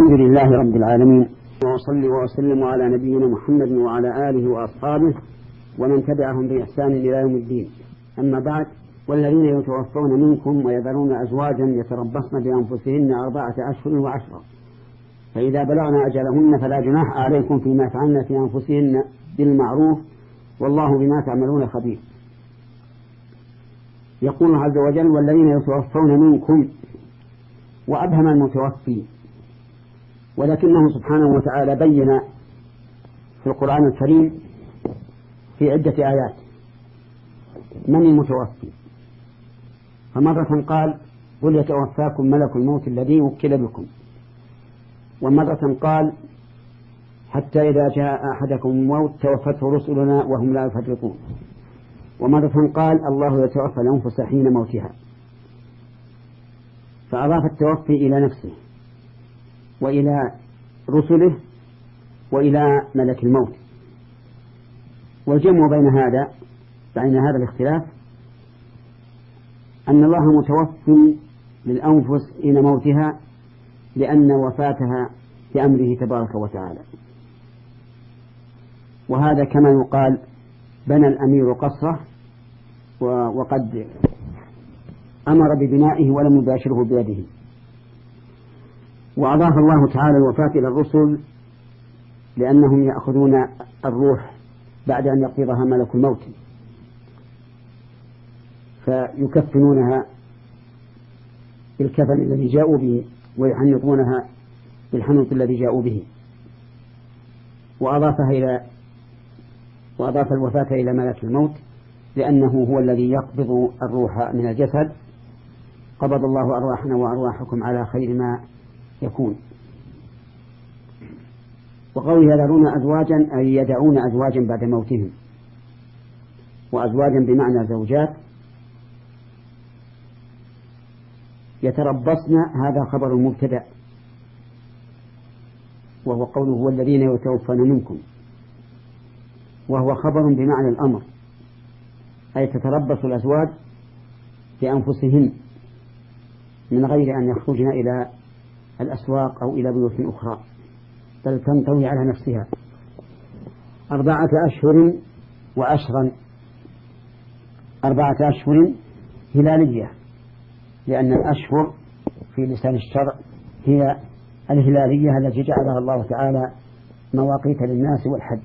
الحمد لله رب العالمين. وأصلي وأسلم على نبينا محمد وعلى آله وأصحابه ومن تبعهم بإحسان إلى يوم الدين. أما بعد والذين يتوفون منكم ويذرون أزواجا يتربصن بأنفسهن أربعة أشهر وعشرة. فإذا بلغن أجلهن فلا جناح عليكم فيما فعلن في أنفسهن بالمعروف والله بما تعملون خبير. يقول عز وجل والذين يتوفون منكم وأبهم المتوفي ولكنه سبحانه وتعالى بين في القرآن الكريم في عدة آيات. من المتوفي؟ فمرة قال قل يتوفاكم ملك الموت الذي وكل بكم. ومرة قال حتى إذا جاء أحدكم الموت توفته رسلنا وهم لا يفرطون. ومرة قال الله يتوفى الأنفس حين موتها. فأضاف التوفي إلى نفسه. وإلى رسله وإلى ملك الموت. والجمع بين هذا بين هذا الاختلاف أن الله متوفي للأنفس حين موتها لأن وفاتها بأمره تبارك وتعالى. وهذا كما يقال بنى الأمير قصره وقد أمر ببنائه ولم يباشره بيده. وأضاف الله تعالى الوفاة إلى الرسل لأنهم يأخذون الروح بعد أن يقبضها ملك الموت فيكفنونها بالكفن الذي جاءوا به ويحنطونها بالحنوط الذي جاءوا به. وأضافها إلى وأضاف الوفاة إلى ملك الموت لأنه هو الذي يقبض الروح من الجسد. قبض الله أرواحنا وأرواحكم على خير ما يكون. وقوله يذرون أزواجا أي يدعون أزواجا بعد موتهم. وأزواجا بمعنى زوجات. يتربصن هذا خبر مبتدأ. وهو قوله هو الذين يتوفون منكم. وهو خبر بمعنى الأمر. أي تتربص الأزواج بأنفسهن من غير أن يخرجن إلى الأسواق أو إلى بيوت أخرى بل تنطوي على نفسها. أربعة أشهر وأشرا أربعة أشهر هلالية لأن الأشهر في لسان الشرع هي الهلالية التي جعلها الله تعالى مواقيت للناس والحج.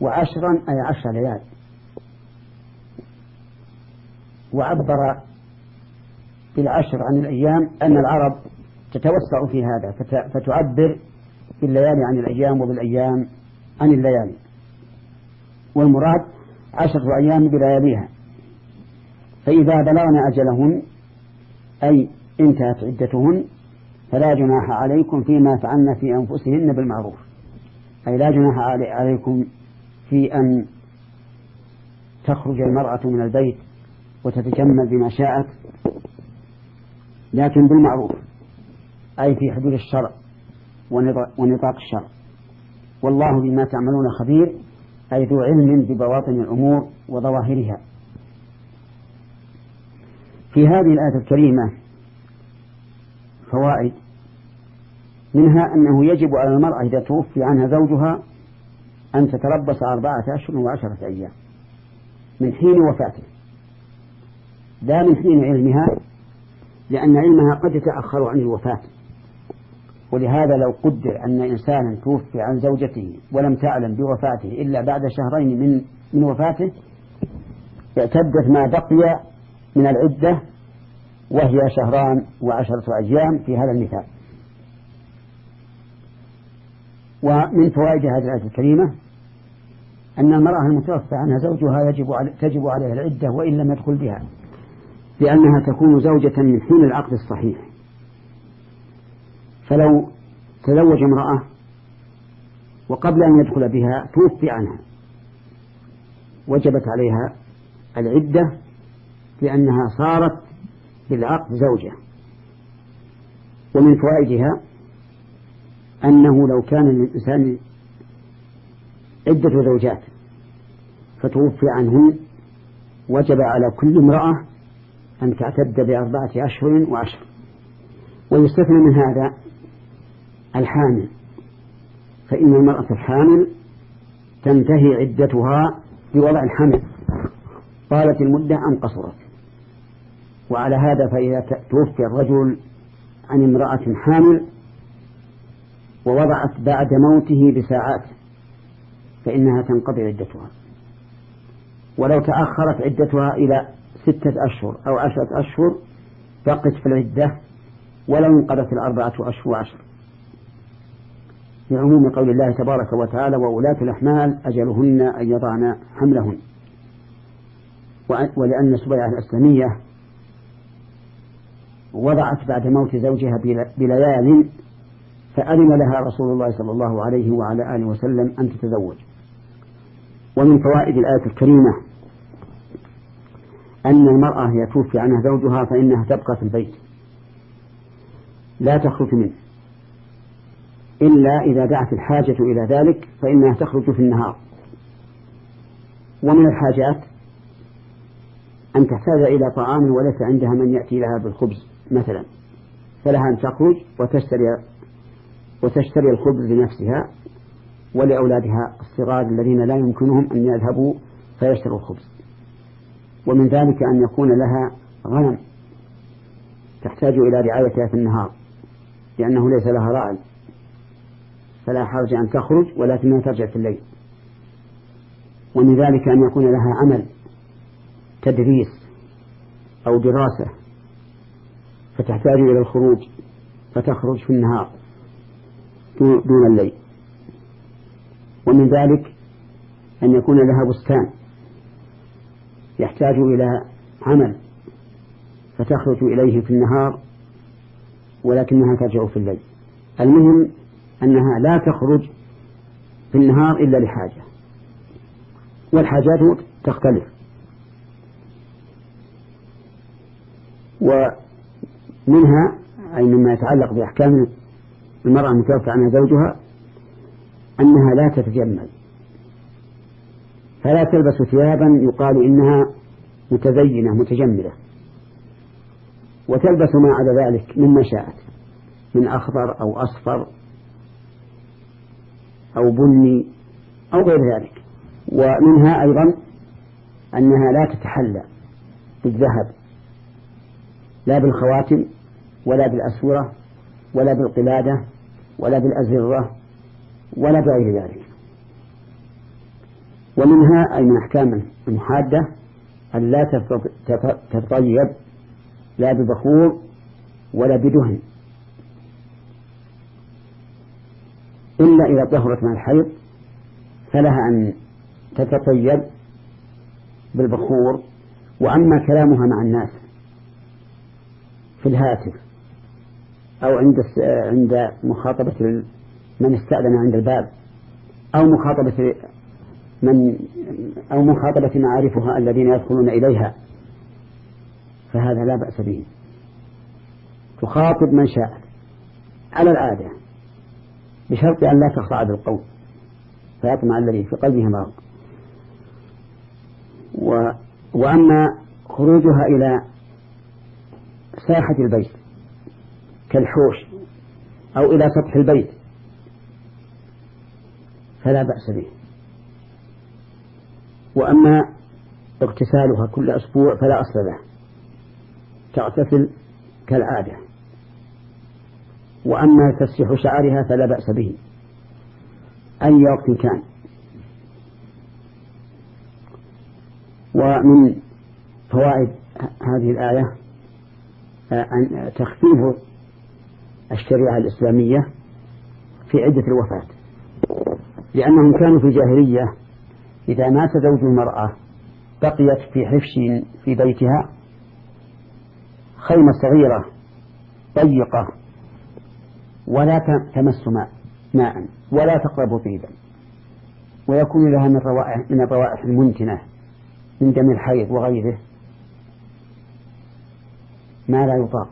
وعشرا أي عشر ليال. وعبر بالعشر عن الأيام أن العرب تتوسع في هذا فتعبر بالليالي عن الأيام وبالأيام عن الليالي. والمراد عشرة أيام بلياليها. فإذا بلغن أجلهن أي انتهت عدتهن فلا جناح عليكم فيما فعلن في أنفسهن بالمعروف. أي لا جناح عليكم في أن تخرج المرأة من البيت وتتجمل بما شاءت لكن بالمعروف. أي في حدود الشرع ونطاق الشرع. والله بما تعملون خبير أي ذو علم ببواطن الأمور وظواهرها. في هذه الآية الكريمة فوائد. منها أنه يجب على المرأة إذا توفي عنها زوجها أن تتربص أربعة أشهر وعشرة أيام من حين وفاته. لا من حين علمها لأن علمها قد يتأخر عن الوفاة. ولهذا لو قدر أن إنسانا توفي عن زوجته ولم تعلم بوفاته إلا بعد شهرين من من وفاته اعتدت ما بقي من العدة وهي شهران وعشرة أيام في هذا المثال. ومن فوائد هذه الآية الكريمة أن المرأة المتوفى عنها زوجها يجب علي تجب عليها العدة وإن لم يدخل بها لأنها تكون زوجة من حين العقد الصحيح. فلو تزوج امرأة وقبل أن يدخل بها توفي عنها وجبت عليها العدة لأنها صارت بالعقد زوجة. ومن فوائدها أنه لو كان للإنسان عدة زوجات فتوفي عنهن وجب على كل امرأة أن تعتد بأربعة أشهر وعشر. ويستثنى من هذا الحامل. فإن المرأة الحامل تنتهي عدتها بوضع الحمل طالت المدة أم قصرت؟ وعلى هذا فإذا توفي الرجل عن امرأة حامل ووضعت بعد موته بساعات فإنها تنقضي عدتها. ولو تأخرت عدتها إلى ستة أشهر أو عشرة أشهر بقت في العدة ولو انقضت الأربعة أشهر وعشر. لعموم قول الله تبارك وتعالى وولاة الأحمال أجلهن أن يضعن حملهن. ولأن سبيعة الإسلامية وضعت بعد موت زوجها بليال فأذن لها رسول الله صلى الله عليه وعلى آله وسلم أن تتزوج. ومن فوائد الآية الكريمة أن المرأة يتوفي عنها زوجها فإنها تبقى في البيت. لا تخرج منه. إلا إذا دعت الحاجة إلى ذلك فإنها تخرج في النهار. ومن الحاجات أن تحتاج إلى طعام وليس عندها من يأتي لها بالخبز مثلا. فلها أن تخرج وتشتري وتشتري الخبز لنفسها ولأولادها الصغار الذين لا يمكنهم أن يذهبوا فيشتروا الخبز. ومن ذلك أن يكون لها غنم تحتاج إلى رعايتها في النهار لأنه ليس لها راعي فلا حرج أن تخرج ولكنها ترجع في الليل. ومن ذلك أن يكون لها عمل تدريس أو دراسة فتحتاج إلى الخروج فتخرج في النهار دون الليل. ومن ذلك أن يكون لها بستان يحتاج إلى عمل فتخرج إليه في النهار ولكنها ترجع في الليل. المهم أنها لا تخرج في النهار إلا لحاجة. والحاجات تختلف. ومنها أي مما يتعلق بأحكام المرأة المتوفى عنها زوجها أنها لا تتجمل. فلا تلبس ثيابا يقال إنها متزينة متجملة. وتلبس ما عدا ذلك مما شاءت من أخضر أو أصفر. أو بني أو غير ذلك. ومنها أيضا أنها لا تتحلى بالذهب لا بالخواتم ولا بالأسورة ولا بالقلادة ولا بالأزرة ولا بغير ذلك. ومنها أي من أحكام المحادة أن لا تتطيب لا ببخور ولا بدهن. إلا إذا طهرت من الحيض فلها أن تتطيب بالبخور وأما كلامها مع الناس في الهاتف أو عند عند مخاطبة من استأذن عند الباب أو مخاطبة من أو مخاطبة معارفها الذين يدخلون إليها فهذا لا بأس به. تخاطب من شاء. على العادة بشرط أن لا تخضع بالقول فيطمع الذي في قلبه مرض. و... وأما خروجها إلى ساحة البيت كالحوش أو إلى سطح البيت فلا بأس به. وأما اغتسالها كل أسبوع فلا أصل له تغتسل كالعادة. وأما تسريح شعرها فلا بأس به. أي وقت كان. ومن فوائد هذه الآية أن تخفيف الشريعة الإسلامية في عدة الوفاة. لأنهم كانوا في الجاهلية إذا مات زوج المرأة بقيت في حفش في بيتها خيمة صغيرة ضيقة ولا تمس ماء ماء ولا تقرب طيبا ويكون لها من روائح من الروائح المنتنة من دم الحيض وغيره. ما لا يطاق.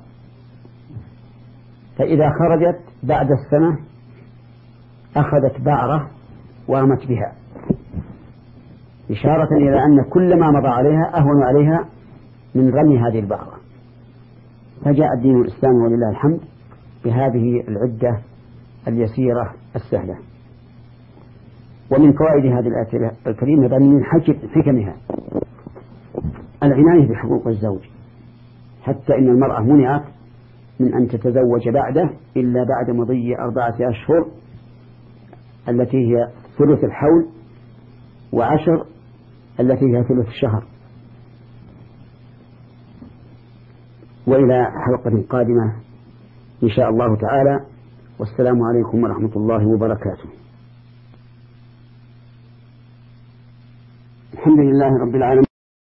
فإذا خرجت بعد السنة أخذت بعرة ورمت بها. إشارة إلى أن كل ما مضى عليها أهون عليها من رمي هذه البعرة فجاء الدين الإسلامي ولله الحمد. بهذه العدة اليسيرة السهلة. ومن فوائد هذه الآية الكريمة بل من حكمها العناية بحقوق الزوج. حتى إن المرأة منعت من أن تتزوج بعده إلا بعد مضي أربعة أشهر التي هي ثلث الحول وعشر التي هي ثلث الشهر. وإلى حلقة قادمة. إن شاء الله تعالى. والسلام عليكم ورحمة الله وبركاته. الحمد لله رب العالمين.